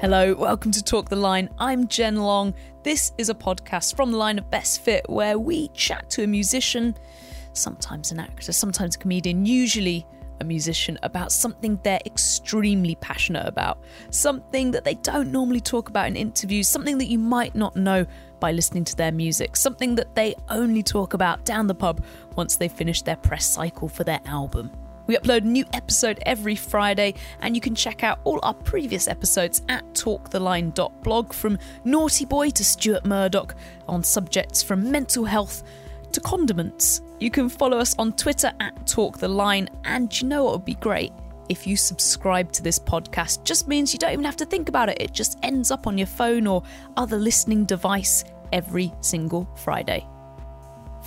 Hello, welcome to Talk the Line. I'm Jen Long. This is a podcast from the line of Best Fit where we chat to a musician, sometimes an actor, sometimes a comedian, usually a musician, about something they're extremely passionate about, something that they don't normally talk about in interviews, something that you might not know by listening to their music, something that they only talk about down the pub once they finish their press cycle for their album. We upload a new episode every Friday, and you can check out all our previous episodes at talktheline.blog from Naughty Boy to Stuart Murdoch on subjects from mental health to condiments. You can follow us on Twitter at talktheline, and you know what would be great? If you subscribe to this podcast, just means you don't even have to think about it. It just ends up on your phone or other listening device every single Friday.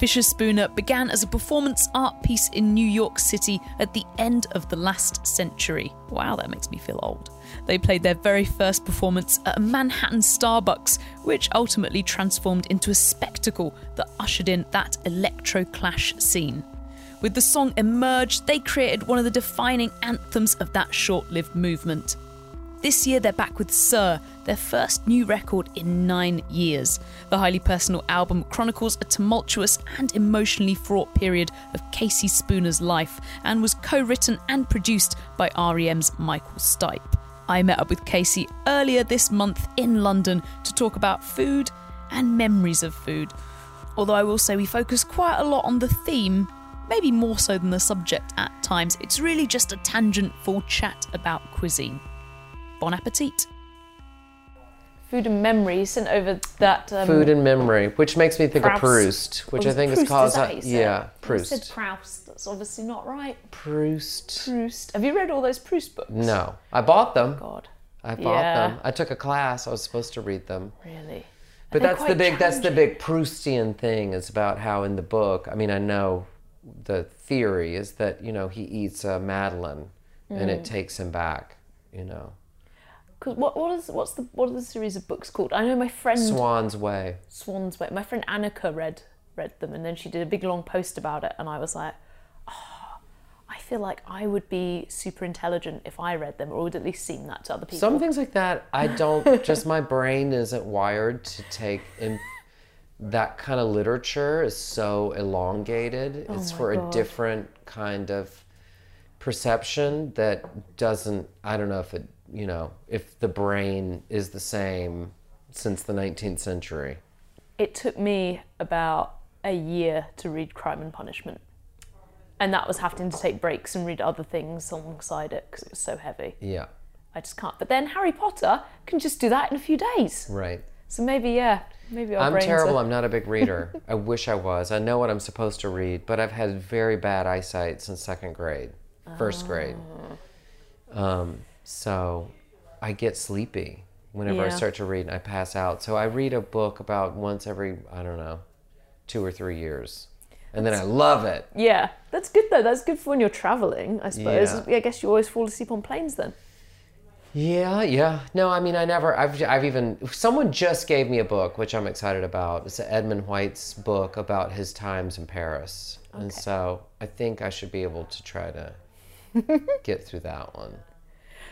Fischerspooner began as a performance art piece in New York City at the end of the last century. Wow, that makes me feel old. They played their very first performance at a Manhattan Starbucks, which ultimately transformed into a spectacle that ushered in that electro clash scene. With the song Emerge, they created one of the defining anthems of that short lived movement. This year, they're back with Sir, their first new record in nine years. The highly personal album chronicles a tumultuous and emotionally fraught period of Casey Spooner's life and was co written and produced by REM's Michael Stipe. I met up with Casey earlier this month in London to talk about food and memories of food. Although I will say we focus quite a lot on the theme, maybe more so than the subject at times. It's really just a tangentful chat about cuisine. Bon appetit. Food and memory sent over that. Um, Food and memory, which makes me think Proust. of Proust, which Oh, I think Proust, is called is that what you said? yeah, You Proust. said Proust. That's obviously not right. Proust. Proust. Have you read all those Proust books? No, I bought them. God, I bought Yeah. them. I took a class. I was supposed to read them. really? But They're that's the big that's the big Proustian thing is about how in the book, I mean I know the theory is that, you know, he eats a Madeleine and Mm. it takes him back, you know. Because what what is what's the what are the series of books called? I know my friend Swann's Way. Swann's Way. My friend Annika read read them, and then she did a big long post about it, and I was like, oh, I feel like I would be super intelligent if I read them, or would at least seem that to other people. Some things like that, I don't. just my brain isn't wired to take in. That kind of literature is so elongated. Oh it's Oh my for God. a different kind of perception that doesn't. I don't know if it. You know, if the brain is the same since the 19th century. it took me about a year to read Crime and Punishment, and that was having to take breaks and read other things alongside it because it was so heavy. Yeah. I just can't. But then Harry Potter can just do that in a few days. Right. So maybe yeah, maybe I'm terrible. Are... I'm not a big reader. I wish I was. I know what I'm supposed to read, but I've had very bad eyesight since second grade, first grade. Um, so I get sleepy whenever I start to read and I pass out. So I read a book about once every, I don't know, two or three years. And then I love it. Yeah, that's good though. That's good for when you're traveling, I suppose. Yeah. I guess you always fall asleep on planes then. Yeah, yeah. No, I mean, I never, I've, I've even, someone just gave me a book, which I'm excited about. It's Edmund White's book about his times in Paris. And so I think I should be able to try to get through that one.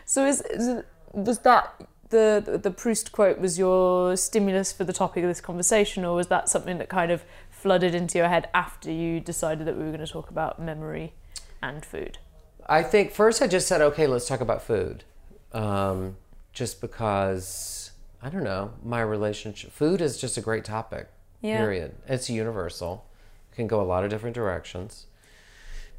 So is, is was that the, the the Proust quote was your stimulus for the topic of this conversation, or was that something that kind of flooded into your head after you decided that we were going to talk about memory and food? I think first I just said, okay, let's talk about food. Um, just because, I don't know, my relationship, food is just a great topic, Yeah. period. It's universal, it can go a lot of different directions.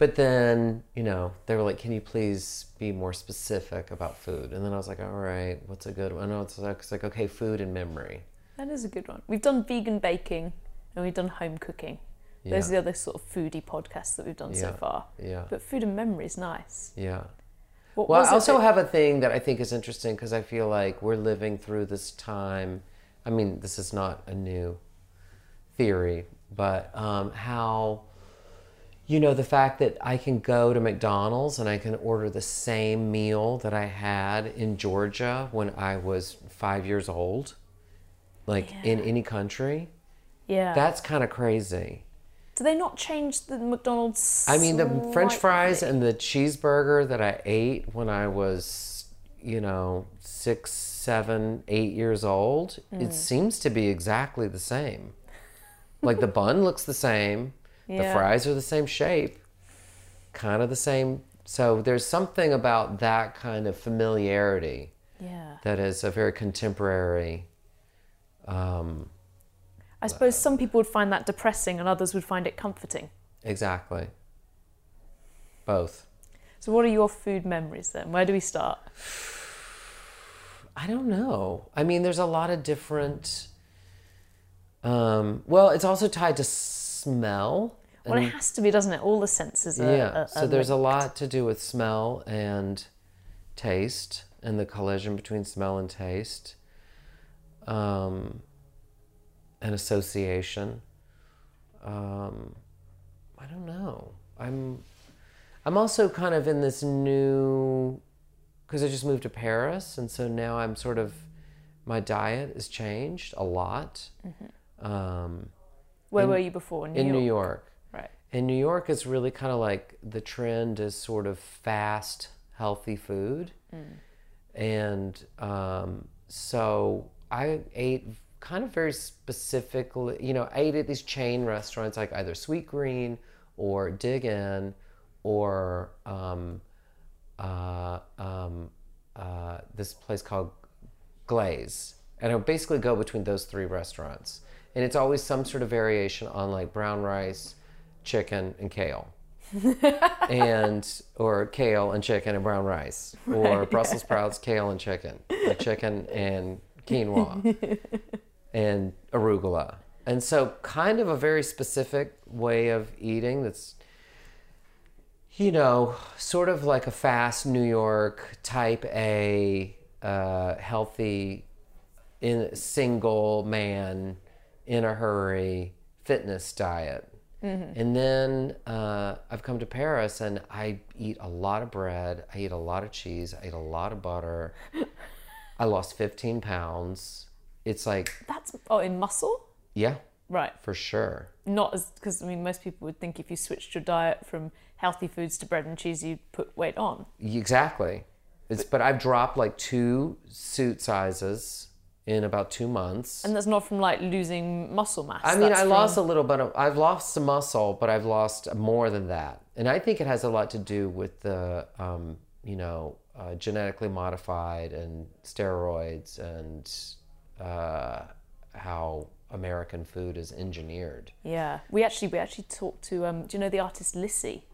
But then, you know, they were like, can you please be more specific about food? And then I was like, all right, what's a good one? No, it's like, it's like okay, food and memory. That is a good one. We've done vegan baking and we've done home cooking. Those are the other sort of foodie podcasts that we've done so far. Yeah. But food and memory is nice. Yeah. What Well, I also that- have a thing that I think is interesting because I feel like we're living through this time. I mean, this is not a new theory, but um, how, you know, the fact that I can go to McDonald's and I can order the same meal that I had in Georgia when I was five years old, like in any country. yeah. That's kind of crazy. Do they not change the McDonald's? I mean, the French fries and the cheeseburger that I ate when I was, you know, six, seven, eight years old, Mm. it seems to be exactly the same. Like the bun looks the same, the fries are the same shape, kind of the same. So there's something about that kind of familiarity Yeah. that is a very contemporary. Um, I suppose some people would find that depressing and others would find it comforting. exactly. Both. So, what are your food memories then? Where do we start? I don't know. I mean, there's a lot of different. Um, well, it's also tied to smell. Well, it has to be, doesn't it? All the senses are. yeah. are- so are there's a lot to do with smell and taste and the collision between smell and taste um, and association. Um, I don't know. I'm I'm also kind of in this new because I just moved to Paris, and so now I'm sort of my diet has changed a lot. Um, Where in- were you before? In New in York. New York. In New York, it's really kind of like the trend is sort of fast, healthy food. And um, so I ate kind of very specifically, you know, I ate at these chain restaurants like either Sweetgreen or Dig Inn or um, uh, um, uh, this place called Glaze. And I would basically go between those three restaurants. And it's always some sort of variation on like brown rice, chicken, and kale. and or kale and chicken and brown rice. Or Brussels sprouts, kale and chicken. Or chicken and quinoa. and arugula. And so kind of a very specific way of eating that's you know, sort of like a fast New York type A, uh, healthy, in single man, in a hurry fitness diet. And then uh, I've come to Paris and I eat a lot of bread. I eat a lot of cheese. I eat a lot of butter. I lost 15 pounds. It's like, That's oh in muscle. yeah, Right. for sure. Not as because I mean most people would think if you switched your diet from healthy foods to bread and cheese you'd put weight on. Exactly. It's, but I've dropped like two suit sizes in about two months. And that's not from like losing muscle mass. I mean, I from- lost a little bit of, I've lost some muscle, but I've lost more than that. And I think it has a lot to do with the, um, you know, uh, genetically modified and steroids and uh, how American food is engineered. Yeah, we actually we actually talked to um, do you know the artist Lissie?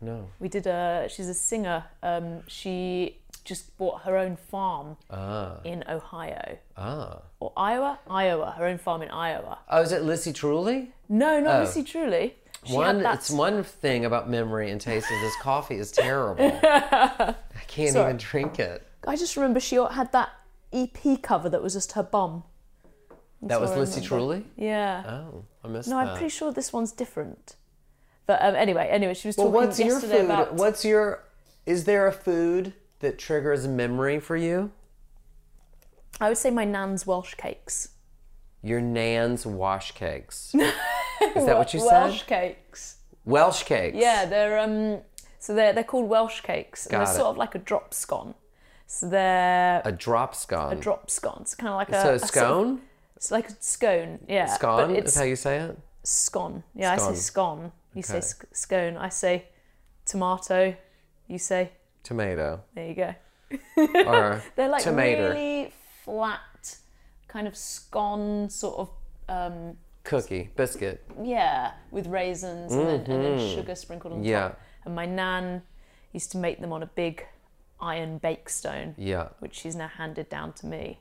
No. We did a she's a singer. Um, she just bought her own farm Ah. in Ohio Ah. or Iowa, Iowa, her own farm in Iowa. Oh, is it Lissy Trullie? No, not Oh. Lissy Trullie. She one, it's one thing about memory and taste is this coffee is terrible. I can't Sorry. even drink it. I just remember she had that EP cover that was just her bum. That was Lissy. Trullie? Yeah. Oh, I missed no, that. I'm pretty sure this one's different. But um, anyway, anyway, she was well, talking what's your yesterday food? about. What's your? Is there a food that triggers a memory for you? I would say my nan's Welsh cakes. Your nan's wash cakes. Is that what you said? Welsh cakes. Welsh cakes. Yeah, they're um, so they're they're called Welsh cakes. and Got they're it. sort of like a drop scone. So they're A drop scone. a drop scone. It's kind of like a so a sort of- scone. it's like a scone. Yeah, Scone but is it's how you say it. scone. Yeah, I say scone. You say sc- scone. I say tomato. You say Tomato there you go. or They're like tomato really flat, kind of scone sort of. Um, cookie biscuit. yeah, with raisins and, then, and then sugar sprinkled on Mm-hmm. Yeah. top. And my nan used to make them on a big iron bake stone, Yeah. which she's now handed down to me.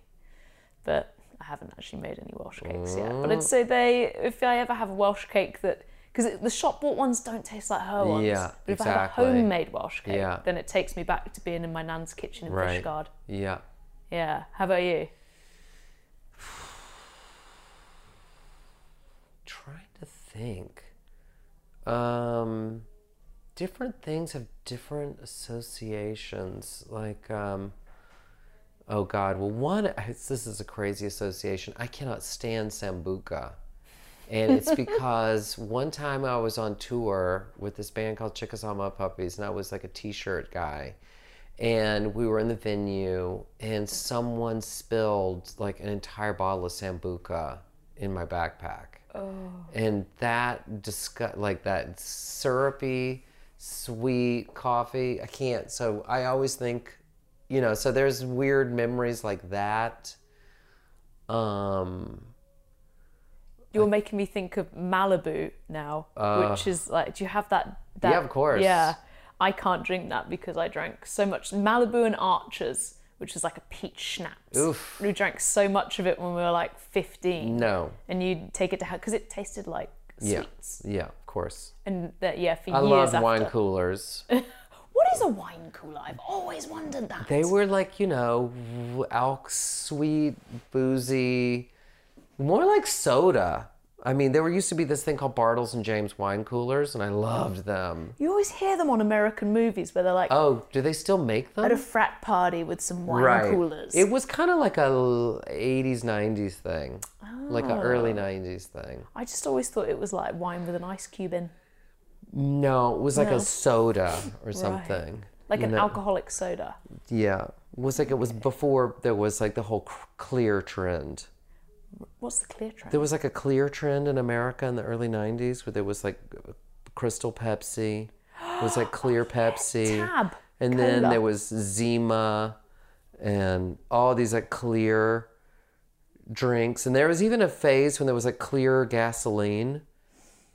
But I haven't actually made any Welsh cakes yet. But Mm. I'd say they, if I ever have a Welsh cake that, because the shop bought ones don't taste like her ones. Yeah, but if I have a exactly. homemade Welsh cake, Yeah. then it takes me back to being in my nan's kitchen in Right. Fishguard. Yeah. Yeah. How about you? trying to think. Um, different things have different associations. Like, um, oh God, well, one, it's, this is a crazy association. I cannot stand Sambuca. And it's because one time I was on tour with this band called Chickasaw Mud Puppies, and I was like a t shirt guy. and we were in the venue, and someone spilled like an entire bottle of sambuca in my backpack. Oh. And that disgust, like that syrupy, sweet coffee. I can't. So I always think, you know. So there's weird memories like that. Um, You're making me think of Malibu now, which is like, do you have that? that Uh. Yeah, of course. Yeah, I can't drink that because I drank so much Malibu and Archers, which is like a peach schnapps. Oof. We drank so much of it when we were like 15. no. And you'd take it to because it tasted like Yeah. sweets. Yeah. Of course. And that, yeah, for I years love after. wine coolers. What is a wine cooler? I've always wondered that. They were like, you know, alk sweet, boozy, more like soda. I mean, there used to be this thing called Bartles and Jaymes wine coolers, and I loved them. You always hear them on American movies where they're like Oh, do they still make them? at a frat party with some wine right. coolers. It was kind of like a 80s, 90s thing, like an oh. early Oh. 90s thing. I just always thought it was like wine with an ice cube in, No, it was like No. a soda or something. like an know? alcoholic soda. Yeah, it was like it was before there was like the whole clear trend. What's the clear trend? There was like a clear trend in America in the early 90s where there was like Crystal Pepsi, it was like clear Pepsi. Tab. And then there was Zima and all these like clear drinks. And there was even a phase when there was like clear gasoline.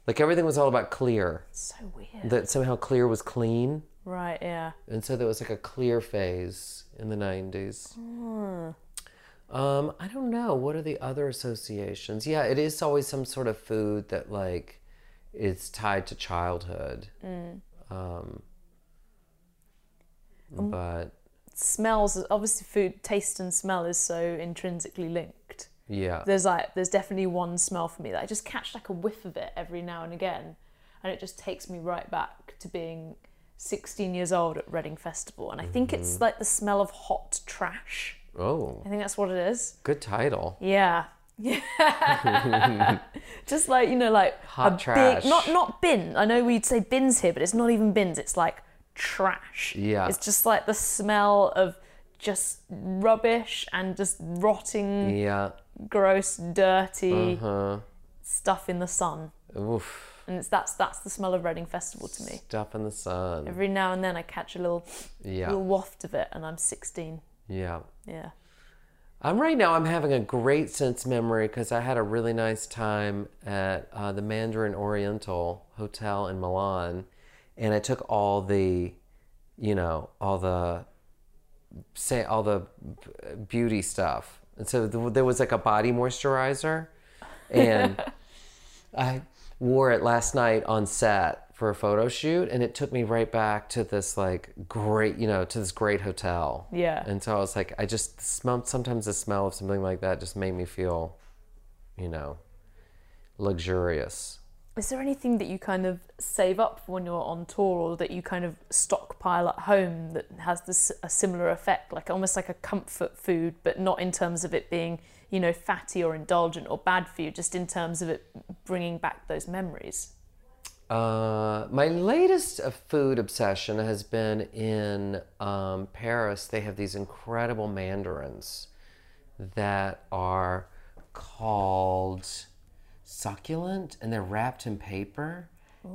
Like everything was all about clear, so weird. that somehow clear was clean. Right, yeah. And so there was like a clear phase in the 90s. Um, I don't know. What are the other associations? Yeah, it is always some sort of food that like is tied to childhood. Um, but Smells, obviously, food, taste, and smell is so intrinsically linked. yeah, There's like, there's definitely one smell for me that I just catch like a whiff of it every now and again, and it just takes me right back to being 16 years old at Reading Festival. And I think Mm-hmm. it's like the smell of hot trash. Oh, I think that's what it is. good title. Yeah. Yeah. Just like, you know, like Hot a trash. big not not bin. I know we'd say bins here, but it's not even bins, it's like trash. Yeah. It's just like the smell of just rubbish and just rotting, Yeah. gross, dirty Uh, stuff in the sun. oof. And it's that's that's the smell of Reading Festival to me. Stuff in the sun. Every now and then I catch a little Yeah. little waft of it and I'm 16. Yeah. Yeah. I'm right now. I'm having a great sense memory because I had a really nice time at uh, the Mandarin Oriental Hotel in Milan, and I took all the, you know, all the, say all the beauty stuff, and so th- there was like a body moisturizer, and I wore it last night on set for a photo shoot, and it took me right back to this like great, you know, to this great hotel. Yeah. And so I was like, I just smell. Sometimes the smell of something like that just made me feel, you know, luxurious. Is there anything that you kind of save up when you're on tour or that you kind of stockpile at home that has this a similar effect like almost like a comfort food but not in terms of it being you know fatty or indulgent or bad for you just in terms of it bringing back those memories Uh, my latest uh, food obsession has been in um, Paris. They have these incredible mandarins that are called succulent and they're wrapped in paper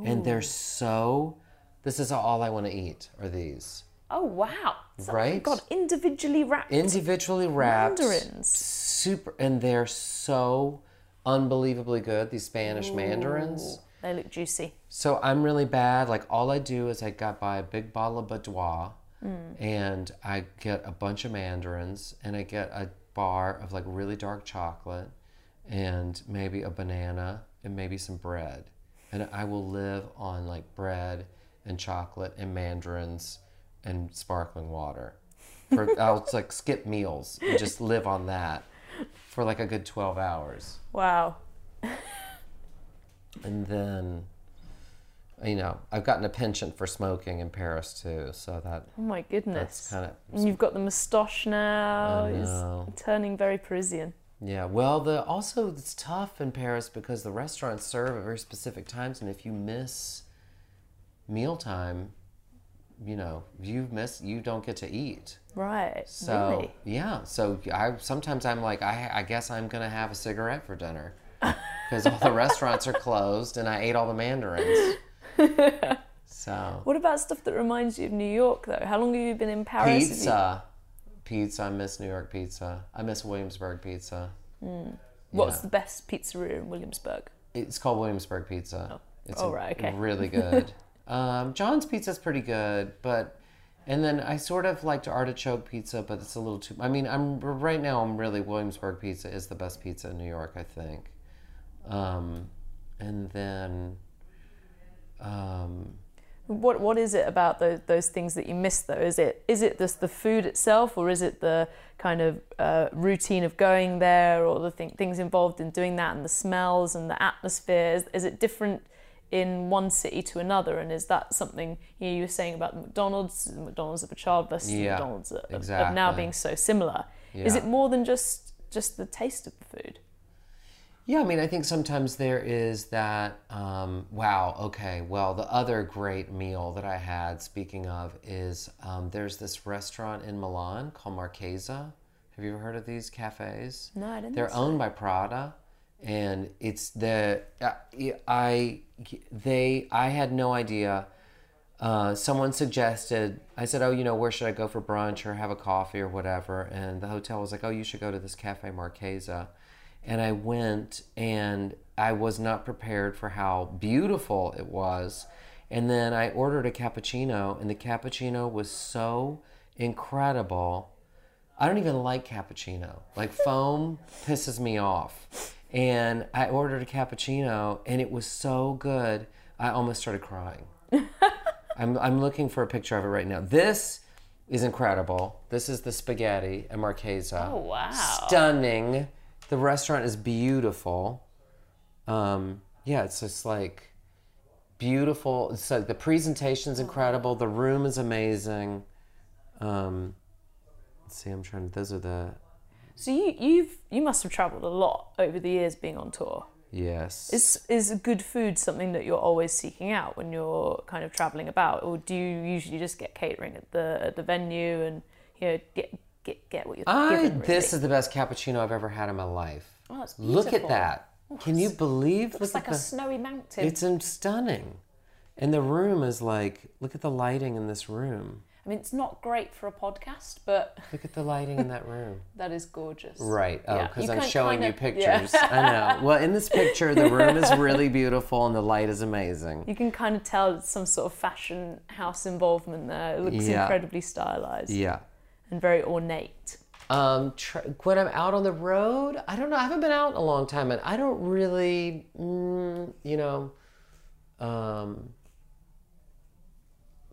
and they're so. This is all I want to eat are these. oh wow So- Right? god individually wrapped individually wrapped Mandarins. super and they're so unbelievably good these spanish mandarins they look juicy. So i'm really bad. Like all i do is i got buy a big bottle of Badoit and i get a bunch of mandarins and i get a bar of like really dark chocolate and maybe a banana and maybe some bread. And i will live on like bread and chocolate and mandarins and sparkling water for I'll like skip meals and just live on that for like a good 12 hours. wow And then you know, I've gotten a penchant for smoking in Paris too, so that oh my goodness that's kind of and you've got the moustache now It's turning very parisian yeah. Well, the also it's tough in Paris because the restaurants serve at very specific times, and if you miss mealtime, you know, you miss, you don't get to eat. Right. So really? yeah, so I sometimes I'm like, I, I guess I'm gonna have a cigarette for dinner because all the restaurants are closed and I ate all the mandarins. So What about stuff that reminds you of New York, though? How long have you been in Paris? You- pizza, pizza. I miss New York pizza. I miss Williamsburg pizza. What's Yeah. the best pizzeria in Williamsburg? It's called Williamsburg Pizza. It's Oh, a- right, okay. really good. um, John's Pizza's pretty good, but and then I sort of liked artichoke pizza, but it's a little too. I mean, I'm right now. I'm really Williamsburg Pizza is the best pizza in New York, I think. Um, and then, um, What What is it about those those things that you miss, though? Is it is it just the food itself, or is it the kind of uh, routine of going there, or the th- things involved in doing that, and the smells and the atmosphere? Is, is it different in one city to another? And is that something you, know, you were saying about the McDonald's, the McDonald's of a child versus the McDonald's of, of now being so similar? Is it more than just just the taste of the food? Yeah, I mean, I think sometimes there is that, um, wow, okay, well, the other great meal that I had, speaking of, is um, there's this restaurant in Milan called Marchesa. Have you ever heard of these cafes? No, I didn't They're owned by Prada, and it's the, I, I, they, I had no idea. Uh, someone suggested, I said, oh, you know, where should I go for brunch or have a coffee or whatever? And the hotel was like, oh, you should go to this Cafe Marchesa. And I went and I was not prepared for how beautiful it was. And then I ordered a cappuccino, and the cappuccino was so incredible. I don't even like cappuccino. Like foam pisses me off. And I ordered a cappuccino and it was so good, I almost started crying. I'm, I'm looking for a picture of it right now. This is incredible. This is the spaghetti and Marchesa. Oh, wow. Stunning. The restaurant is beautiful. Um, yeah, it's just like beautiful. It's like the presentation's incredible. The room is amazing. Um, let's see, I'm trying to, those are the, So you you've you must have travelled a lot over the years being on tour. yes. Is is good food something that you're always seeking out when you're kind of traveling about, or do you usually just get catering at the at the venue and you know get get get what you're I, given? Really? this is the best cappuccino I've ever had in my life. oh, it's beautiful. Look at that. Oh, can you believe? Looks look like a the, snowy mountain. It's stunning. And the room is like, look at the lighting in this room. I mean, it's not great for a podcast, but Look at the lighting in that room. that is gorgeous. Right. Oh, because you I'm showing kind you pictures. yeah. I know. Well, in this picture, the room is really beautiful and the light is amazing. You can kind of tell some sort of fashion house involvement there. It looks Yeah. incredibly stylized Yeah. And very ornate. Um, tr- when I'm out on the road, I don't know. I haven't been out in a long time, and I don't really, mm, you know, um,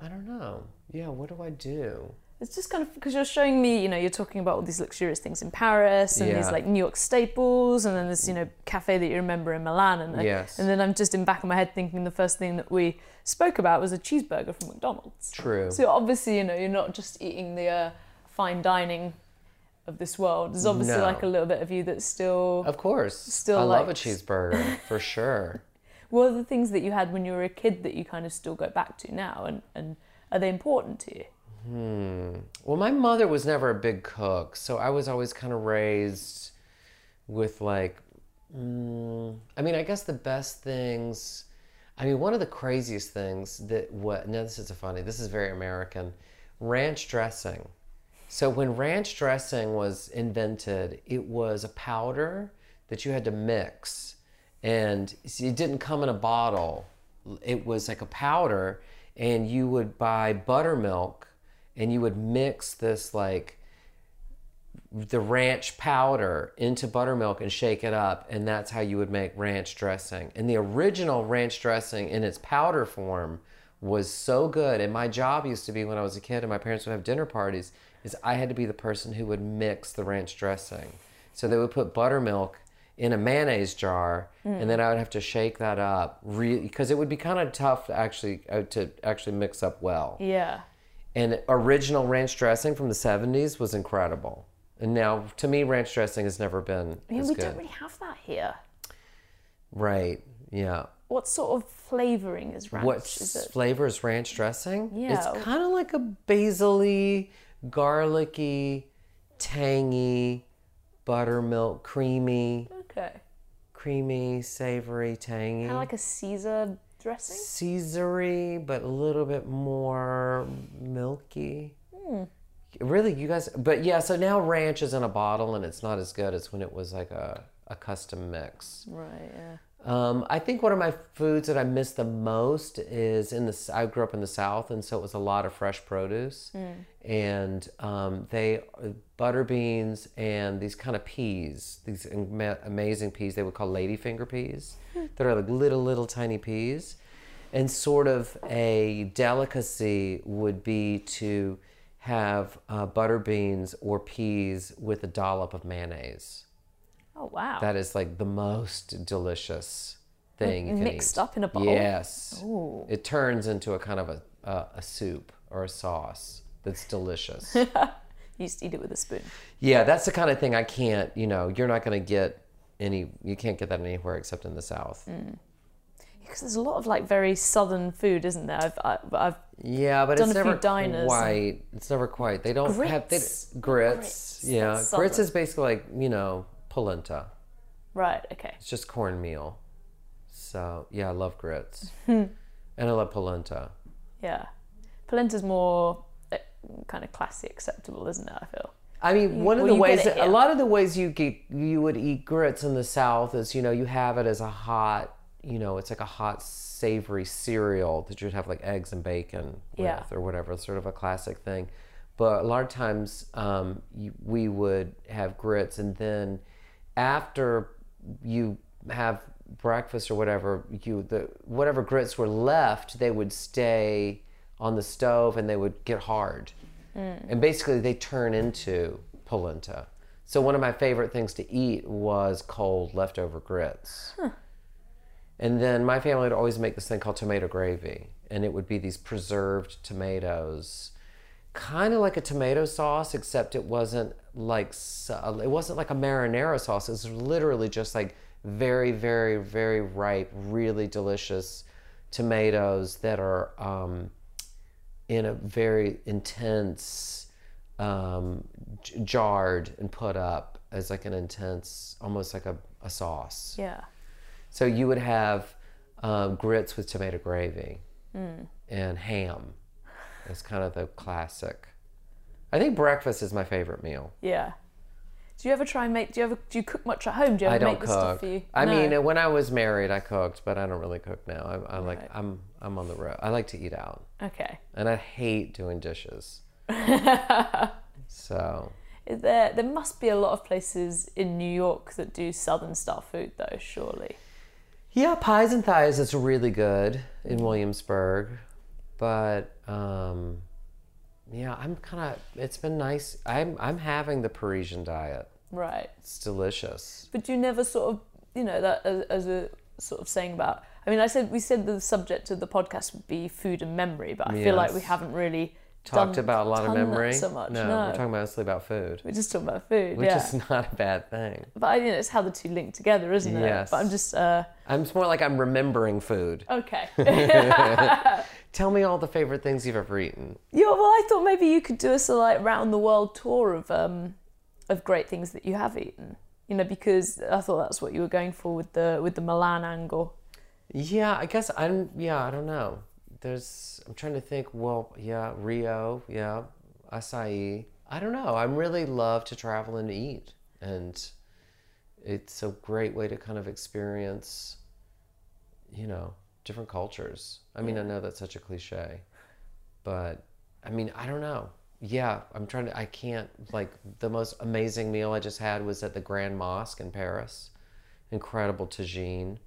I don't know. Yeah, what do I do? It's just kind of because you're showing me, you know, you're talking about all these luxurious things in Paris and these like New York staples, and then this, you know, cafe that you remember in Milan, and I- Yes. and then I'm just in back of my head thinking the first thing that we spoke about was a cheeseburger from McDonald's. True. So obviously, you know, you're not just eating the uh, fine dining of this world. There's obviously No. like a little bit of you that's still. Of course. Still I love a cheeseburger for sure. What are the things that you had when you were a kid that you kind of still go back to now, and and are they important to you? Hmm. Well, my mother was never a big cook, so I was always kind of raised with like, mm, I mean, I guess the best things. I mean, one of the craziest things that what? No, this is a funny. This is very American. Ranch dressing. So when ranch dressing was invented, it was a powder that you had to mix, and it didn't come in a bottle. It was like a powder, and you would buy buttermilk, and you would mix this like the ranch powder into buttermilk and shake it up, and that's how you would make ranch dressing. And the original ranch dressing in its powder form was so good. And my job used to be when I was a kid and my parents would have dinner parties, is I had to be the person who would mix the ranch dressing. So they would put buttermilk in a mayonnaise jar, and then I would have to shake that up, really, because it would be kind of tough to actually uh, to actually mix up well. Yeah. And original ranch dressing from the 70s was incredible. And now, to me, ranch dressing has never been I mean, as we good. don't really have that here. Right. Yeah. what sort of flavoring is ranch? What is it? flavor is ranch dressing? Yeah. It's kind of like a basil-y, garlicky, tangy, buttermilk, creamy, Okay, creamy, savory, tangy. kind of like a Caesar dressing. Caesary, but a little bit more milky. Hmm. Really, you guys, but yeah, so now ranch is in a bottle and it's not as good as when it was like a, a custom mix. Right. Yeah. Um, I think one of my foods that I miss the most is in the. I grew up in the South, and so it was a lot of fresh produce, and um, they butter beans and these kind of peas, these ama- amazing peas they would call ladyfinger peas. that are like little, little tiny peas, and sort of a delicacy would be to have uh, butter beans or peas with a dollop of mayonnaise. Oh wow. That is like the most delicious thing mixed eat. up in a bowl? Yes. Ooh. It turns into a kind of a, a, a soup or a sauce that's delicious. you to eat it with a spoon. yeah, that's the kind of thing I can't, you know, you're not going to get any, you can't get that anywhere except in the South. Mm. Because there's a lot of like very southern food, isn't there? I've, I, I've Yeah, but Done it's a few never diners. quite. It's never quite. They don't have they, Grits. grits. Grits, Yeah, grits is basically like you know polenta. right. Okay. It's just cornmeal. So yeah, I love grits, and I love polenta. Yeah. Polenta's more uh, kind of classy acceptable, isn't it? I feel. I mean, one of the ways that, a lot of the ways you get you would eat grits in the South is you know you have it as a hot you know it's like a hot savory cereal that you'd have like eggs and bacon with Yeah. or whatever, sort of a classic thing. But a lot of times um, you, we would have grits, and then after you have breakfast or whatever, you the whatever grits were left, they would stay on the stove and they would get hard, mm. and basically they turn into polenta. So one of my favorite things to eat was cold leftover grits. And then my family would always make this thing called tomato gravy, and it would be these preserved tomatoes, kind of like a tomato sauce, except it wasn't like it wasn't like a marinara sauce. It was literally just like very, very, very ripe, really delicious tomatoes that are um, in a very intense, um, jarred and put up as like an intense, almost like a, a sauce. Yeah. So you would have um, grits with tomato gravy and ham. It's kind of the classic. I think breakfast is my favorite meal. Yeah. Do you ever try and make? Do you ever do you cook much at home? Do you ever I don't make the stuff for you? I No. mean, when I was married, I cooked, but I don't really cook now. I, I like Right. I'm I'm on the road. I like to eat out, Okay. and I hate doing dishes. so Is there there must be a lot of places in New York that do southern style food though, surely. Yeah, pies and thighs is really good in Williamsburg, but um, yeah, I'm kind of. It's been nice. I'm I'm having the Parisian diet. Right. It's delicious. But you never sort of, you know, that as, as a sort of saying about? I mean, I said we said the subject of the podcast would be food and memory, but I feel like we haven't really Talked about a lot of memory. so much. No, No, we're talking mostly about food, we're just talking about food. which yeah, is not a bad thing. but I, you know, it's how the two link together, isn't it? Yes. But I'm just uh, I'm it's more like I'm remembering food. okay. Tell me all the favorite things you've ever eaten. Yeah, well, I thought maybe you could do us a like round the world tour of um of great things that you have eaten. You know, because I thought that's what you were going for with the with the Milan angle. Yeah, I guess I'm. Yeah, I don't know. There's. I'm trying to think. Well, yeah, Rio. Yeah, acai. I don't know. I'm really love to travel and eat, and it's a great way to kind of experience, you know, different cultures. I mean, I know that's such a cliche, but I mean, I don't know. Yeah, I'm trying to. I can't. Like the most amazing meal I just had was at the Grand Mosque in Paris. Incredible tagine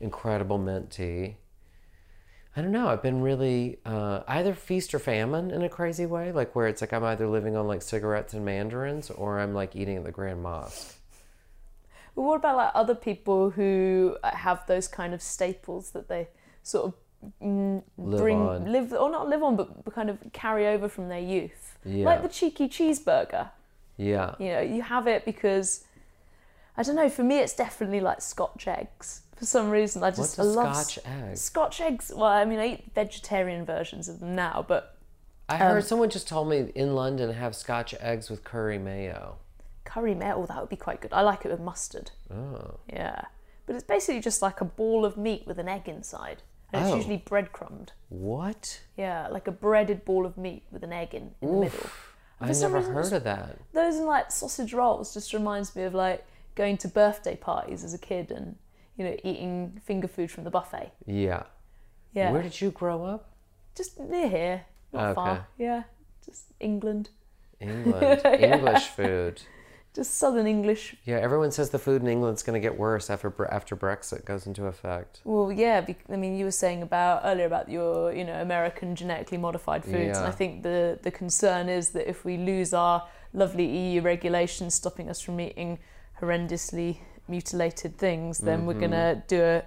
incredible mint tea. I don't know. I've been really uh, either feast or famine in a crazy way, like where it's like I'm either living on like cigarettes and mandarins, or I'm like eating at the Grand Mosque. But what about like other people who have those kind of staples that they sort of mm, Live bring on. live or not live on, but kind of carry over from their youth? Yeah. Like the cheeky cheeseburger. Yeah, You know, you have it because I don't know. For me, it's definitely like Scotch eggs. For some reason, I just I love Scotch egg? Scotch eggs. Well, I mean, I eat vegetarian versions of them now, but I Um, heard someone just told me in London have Scotch eggs with curry mayo. Curry oh, that would be quite good. I like it with mustard. Oh. Yeah, but it's basically just like a ball of meat with an egg inside, and it's Oh. usually breadcrumbed. What? Yeah, like a breaded ball of meat with an egg in, in the middle. I've some never reason, heard of that. Those and like sausage rolls just reminds me of like going to birthday parties as a kid and you know eating finger food from the buffet. Yeah. Yeah, Where did you grow up? just near here, not Okay. far. Yeah, just England, England. English food. Just southern English. Yeah, everyone says the food in England's going to get worse after after Brexit goes into effect. Well, yeah, I mean, you were saying about earlier about your, you know, American genetically modified foods, and I think the the concern is that if we lose our lovely EU regulations stopping us from eating horrendously mutilated things, then we're Mm-hmm. gonna do a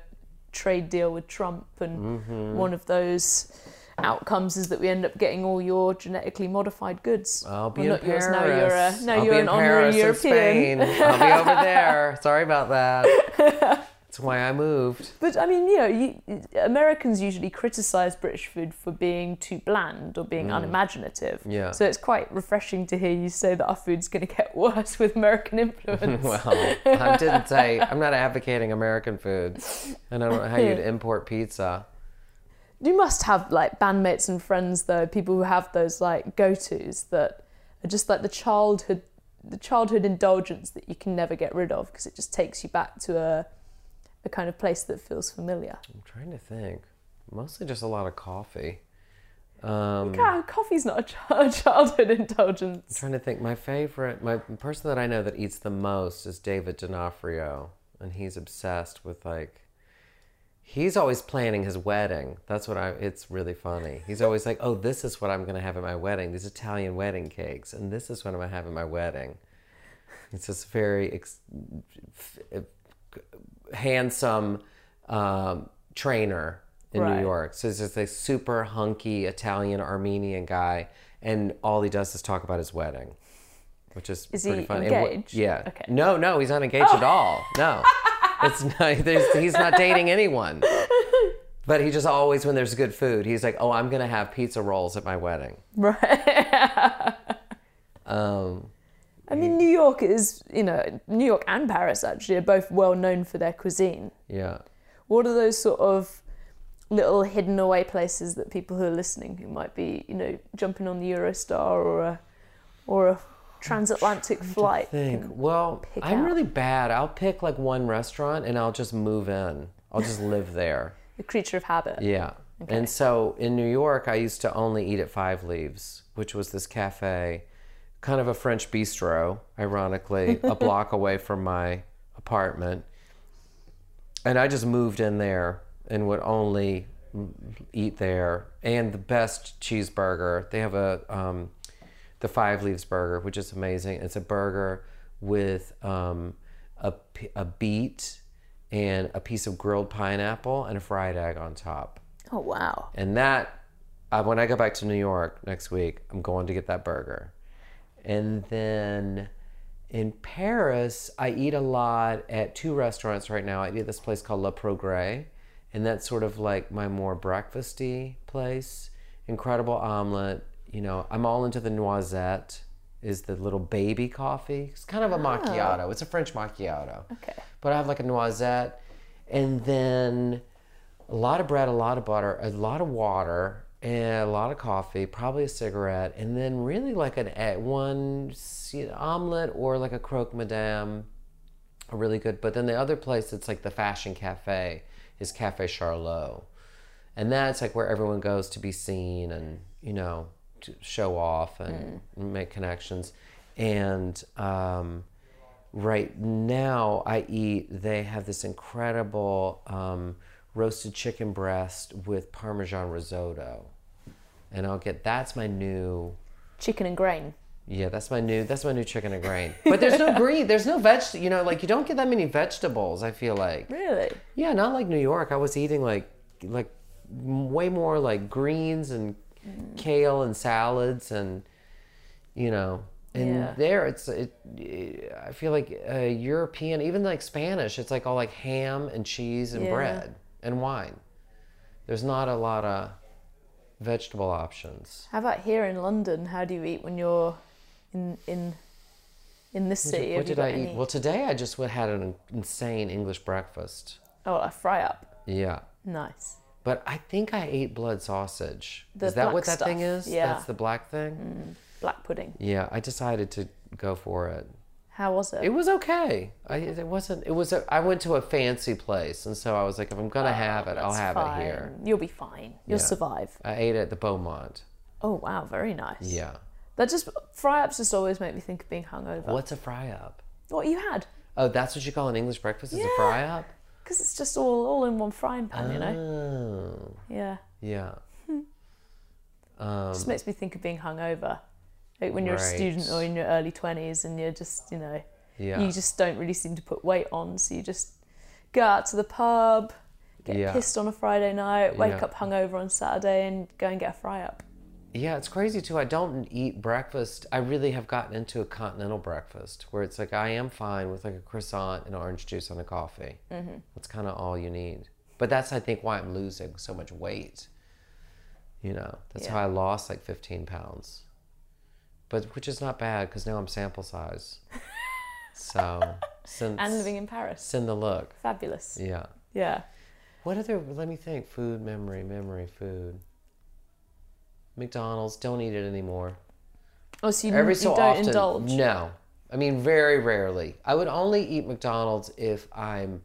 trade deal with Trump, and Mm-hmm. one of those outcomes is that we end up getting all your genetically modified goods. I'll be Well, in not yours, Paris. now you're a- now I'll you're be an in honorary Paris or European. Spain. I'll be over there. Sorry about that. That's why I moved. But I mean, you know, you, Americans usually criticize British food for being too bland or being unimaginative. Mm. Yeah. So it's quite refreshing to hear you say that our food's going to get worse with American influence. Well, I didn't say I'm not advocating American food, and I don't know how you'd import pizza. You must have like bandmates and friends though, people who have those like go-tos that are just like the childhood, the childhood indulgence that you can never get rid of because it just takes you back to a, a kind of place that feels familiar. I'm trying to think. Mostly just a lot of coffee. Um, Yeah, coffee's not a childhood indulgence. I'm trying to think. My favorite, my person that I know that eats the most is David D'Onofrio, and he's obsessed with like. He's always planning his wedding. That's what I. It's really funny. He's always like, "Oh, this is what I'm going to have at my wedding. These Italian wedding cakes, and this is what I'm going to have at my wedding." It's this very ex- f- handsome um, trainer in Right. New York. So he's just a super hunky Italian Armenian guy, and all he does is talk about his wedding, which is, Is pretty he funny. And engaged? yeah. Okay. No, no, he's not engaged at all. No, it's not, he's not dating anyone. But he just always, when there's good food, he's like, "Oh, I'm gonna have pizza rolls at my wedding." Right. Um, I mean, New York is, you know, New York and Paris actually are both well known for their cuisine. yeah. What are those sort of little hidden away places that people who are listening who might be, you know, jumping on the Eurostar or a or a transatlantic flight? think. Well, I'm out? really bad. I'll pick like one restaurant and I'll just move in. I'll just live there. a creature of habit. Yeah. Okay. And so in New York, I used to only eat at Five Leaves, which was this cafe, kind of a French bistro, ironically, a block away from my apartment. And I just moved in there and would only eat there. And the best cheeseburger. They have a um, the Five Leaves burger, which is amazing. It's a burger with um, a, a beet and a piece of grilled pineapple and a fried egg on top. Oh wow. And that, uh, when I go back to New York next week, I'm going to get that burger. And then in Paris, I eat a lot at two restaurants right now. I eat at this place called Le Progrès, and that's sort of like my more breakfasty place. Incredible omelet. You know, I'm all into the noisette. Is the little baby coffee? It's kind of a oh. macchiato. It's a French macchiato. Okay. But I have like a noisette, and then a lot of bread, a lot of butter, a lot of water, and a lot of coffee, probably a cigarette, and then really like an egg, one s- omelet or like a croque madame, are really good. But then the other place that's like the fashion cafe is Cafe Charlot, and that's like where everyone goes to be seen and you know to show off and make connections. And um, right now, I eat. They have this incredible um, roasted chicken breast with Parmesan risotto, and I'll get that's my new. Chicken and grain. Yeah, that's my new that's my new chicken and grain. But there's no green, there's no veg. You know, like you don't get that many vegetables. I feel like. Really? Yeah, not like New York. I was eating like like way more like greens and kale and salads and you know And Yeah. there, it's it. I feel like uh, European, even like Spanish, it's like all like ham and cheese and Yeah. bread and wine. There's not a lot of vegetable options. How about here in London? How do you eat when you're in in in this city? what Have you did I got eat? Well, today I just had an insane English breakfast. Oh, a fry up. Yeah. Nice. But I think I ate blood sausage. The is that what that thing is? yeah. That's the black thing? Mm, black pudding. Yeah, I decided to go for it. How was it? It was okay. I, it wasn't, it was, a, I went to a fancy place. And so I was like, if I'm going to oh, have it, I'll Oh, have fine. it here. You'll be fine. You'll Yeah. survive. I ate it at the Beaumont. Oh wow, very nice. Yeah. That just fry ups just always make me think of being hungover. What's a fry up? What you had? Oh, that's what you call an English breakfast? Is a fry up? Because it's just all all in one frying pan, you know. Oh, Yeah. yeah. just makes me think of being hungover. Like when you're a student Um, or in your early twenties and you're just, you know, Yeah. you just don't really seem to put weight on, so you just go out to the pub, get Yeah. pissed on a Friday night, wake Yeah. up hungover on Saturday, and go and get a fry up. Yeah, it's crazy too. I don't eat breakfast. I really have gotten into a continental breakfast where it's like I am fine with like a croissant and orange juice and a coffee. Mm-hmm. That's kind of all you need. But that's I think why I'm losing so much weight. You know, that's how I lost like 15 pounds. But which is not bad because now I'm sample size. so since And living in Paris, send the look. fabulous. Yeah. Yeah. What other? Let me think. Food memory, memory, food. McDonald's. Don't eat it anymore. Oh, so you, Every you so don't often. indulge. No. I mean, very rarely. I would only eat McDonald's if I'm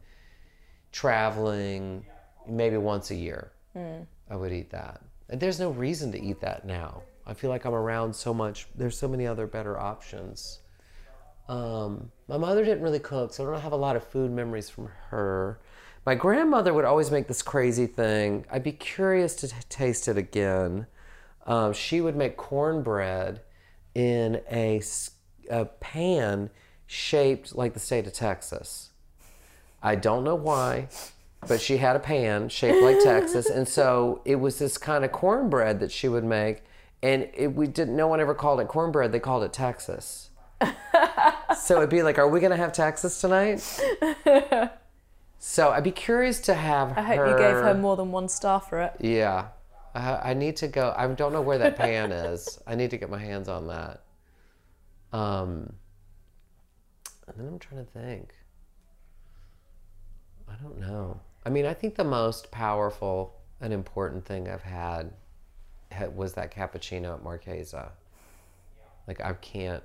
traveling, maybe once a year. Hmm. I would eat that. And there's no reason to eat that now. I feel like I'm around so much. There's so many other better options. Um, my mother didn't really cook, so I don't have a lot of food memories from her. My grandmother would always make this crazy thing. I'd be curious to t- taste it again. Um, she would make cornbread in a pan shaped like the state of Texas. I don't know why, but she had a pan shaped like Texas, and so it was this kind of cornbread that she would make, and it, we didn't. No one ever called it cornbread; they called it Texas. so it'd be like, "Are we gonna have Texas tonight?" so I'd be curious to have. I hope you gave her more than one star for it. Yeah, I, need to go. I don't know where that pan is. I need to get my hands on that. Um, and then I'm trying to think. I don't know. I mean, I think the most powerful and important thing I've had was that cappuccino at Marchesa. Like I can't.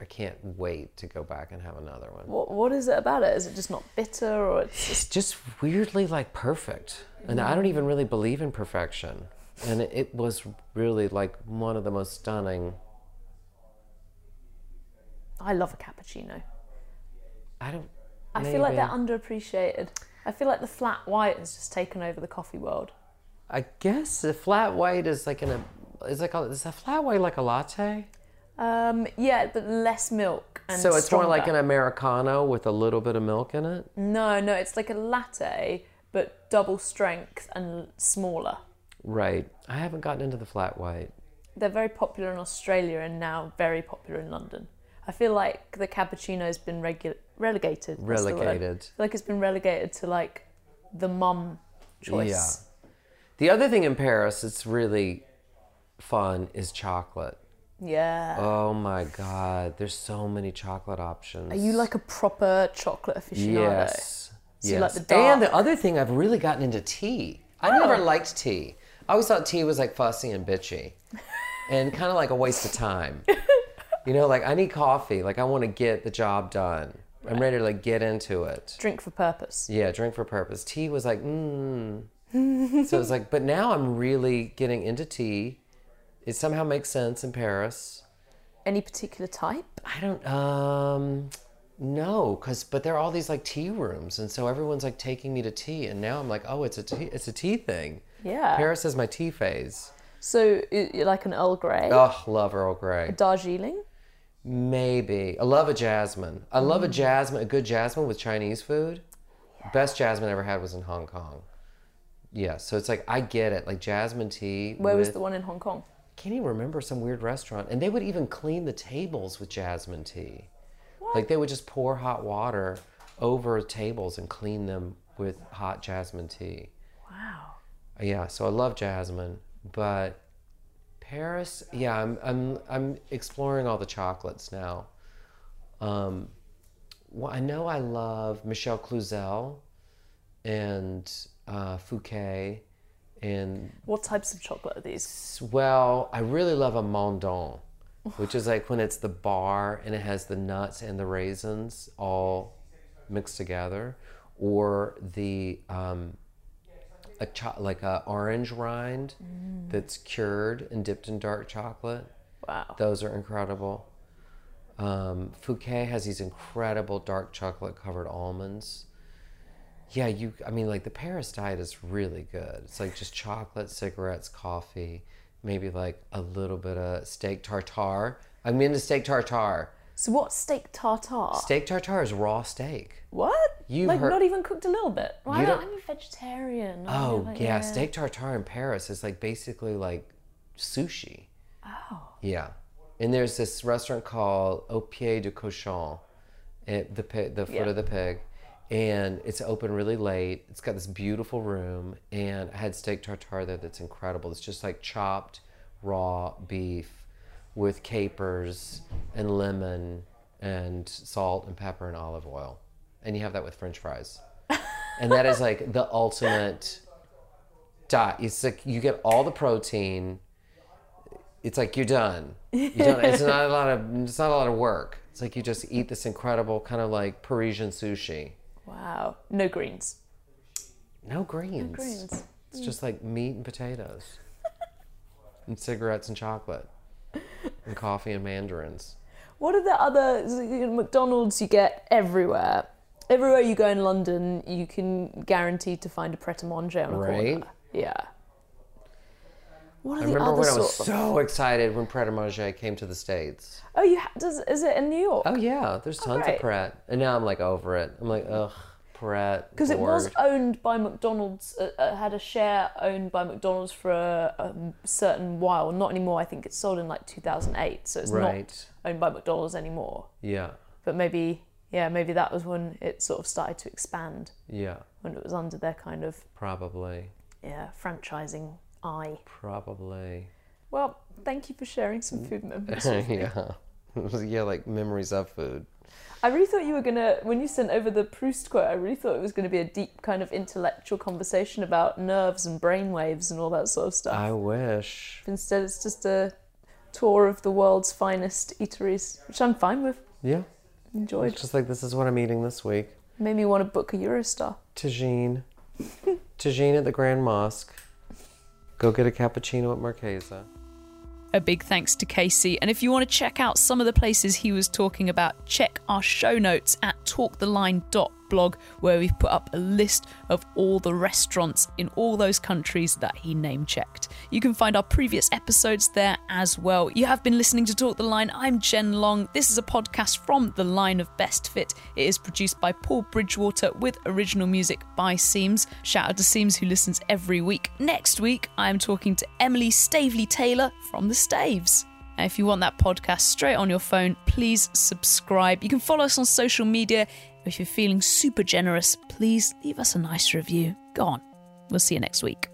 I can't wait to go back and have another one. What What is it about it? Is it just not bitter, or it's it's just weirdly like perfect and i don't even really believe in perfection and it, it was really like one of the most stunning I love a cappuccino. i don't I feel like they're underappreciated. I feel like the flat white has just taken over the coffee world. i guess the flat white is like in a is like a, is a flat white like a latte Um, yeah, but less milk and so it's more like an americano with a little bit of milk in it No, no, it's like a latte, but double strength and smaller. right i haven't gotten into the flat white They're very popular in Australia and now very popular in London. I feel like the cappuccino's been regu- relegated. that's the word. Relegated. Like it's been relegated to like the mum choice. Yeah. the other thing in paris that's really fun is chocolate Yeah. oh my god there's so many chocolate options Are you like a proper chocolate aficionado? Yes. So you yes. like the And the other thing, I've really gotten into tea. I never liked tea. I always thought tea was like fussy and bitchy and kind of like a waste of time. you know, like I need coffee. Like I want to get the job done. I'm ready to like get into it. Drink for purpose. Yeah, drink for purpose. Tea was like, mm. so it's like, but now I'm really getting into tea. It somehow makes sense in Paris. Any particular type? I don't um no, cuz but there are all these like tea rooms and so everyone's like taking me to tea and now I'm like, "Oh, it's a tea it's a tea thing." Yeah. Paris is my tea phase. So you're like an Earl Grey, Oh, love Earl Grey. Darjeeling. Maybe. I love a jasmine. I love a jasmine, a good jasmine with Chinese food. Best jasmine I ever had was in Hong Kong. Yeah, so it's like I get it. Like jasmine tea Where was the one in Hong Kong? Can't even remember some weird restaurant, and they would even clean the tables with jasmine tea. Like they would just pour hot water over tables and clean them with hot jasmine tea. Wow. Yeah, so I love jasmine, but Paris, yeah, I'm I'm I'm exploring all the chocolates now. Um, well, I know I love Michel Cluizel and uh, Fouquet, and What types of chocolate are these? well, I really love a mendiant, which is like when it's the bar and it has the nuts and the raisins all mixed together, or the um, a cho- like a orange rind that's cured and dipped in dark chocolate. Wow. Those are incredible. Um, Fouquet has these incredible dark chocolate covered almonds. Yeah, you. I mean, like the Paris diet is really good. It's like just chocolate, cigarettes, coffee, maybe like a little bit of steak tartare. I'm into steak tartare. So what's steak tartare? Steak tartare is raw steak. what? You've like heard- not even cooked a little bit. You don't, don't- I'm a vegetarian. Oh don't yeah, steak tartare in Paris is like basically like sushi. Oh. Yeah, and there's this restaurant called Au Pied du Cochon, at the the foot Yeah. of the pig, and it's open really late. It's got this beautiful room, and I had steak tartare there that's incredible. It's just like chopped raw beef with capers and lemon and salt and pepper and olive oil, and you have that with French fries, and that is like the ultimate diet. It's like you get all the protein it's like you're done. You're done. It's not a lot of it's not a lot of work. It's like you just eat this incredible kind of like Parisian sushi. Wow. No greens. No greens. No Greens. It's just like meat and potatoes. and cigarettes and chocolate. And coffee and mandarins. What are the other so, you know, McDonald's you get everywhere? Everywhere you go in London, you can guarantee to find a Pret a Manger on a Right. corner. Yeah. What are I the remember other when I was so excited when Pret a Manger came to the States. Oh, you ha- does is it in New York? Oh yeah, there's tons great. of Pret. And now I'm like over it. I'm like, ugh, Pret. Because it was bored. owned by McDonald's, uh, uh, had a share owned by McDonald's for a, a certain while. Not anymore. I think it sold in like 2008, so it's Right. not owned by McDonald's anymore. Yeah. But maybe, yeah, maybe that was when it sort of started to expand, Yeah. when it was under their kind of Probably. yeah franchising eye. Probably. Well, thank you for sharing some food memories. yeah. yeah, like memories of food. I really thought you were gonna, when you sent over the Proust quote, I really thought it was gonna be a deep kind of intellectual conversation about nerves and brainwaves and all that sort of stuff. I wish. Instead, it's just a tour of the world's finest eateries, which I'm fine with. Yeah. Enjoyed. It's just like this is what I'm eating this week. Made me want to book a Eurostar. Tagine. Tagine at the Grand Mosque. Go get a cappuccino at Marchesa. A big thanks to Casey. And if you want to check out some of the places he was talking about, check our show notes at talktheline.blog, where we've put up a list of all the restaurants in all those countries that he name checked. You can find our previous episodes there as well. You have been listening to Talk the Line. I'm Jen Long. This is a podcast from the line of Best Fit. It is produced by Paul Bridgewater with original music by Seams. Shout out to Seams who listens every week. Next week, I am talking to Emily Staveley Taylor from the Staves. If you want that podcast straight on your phone, please subscribe. You can follow us on social media. If you're feeling super generous, please leave us a nice review. Go on. We'll see you next week.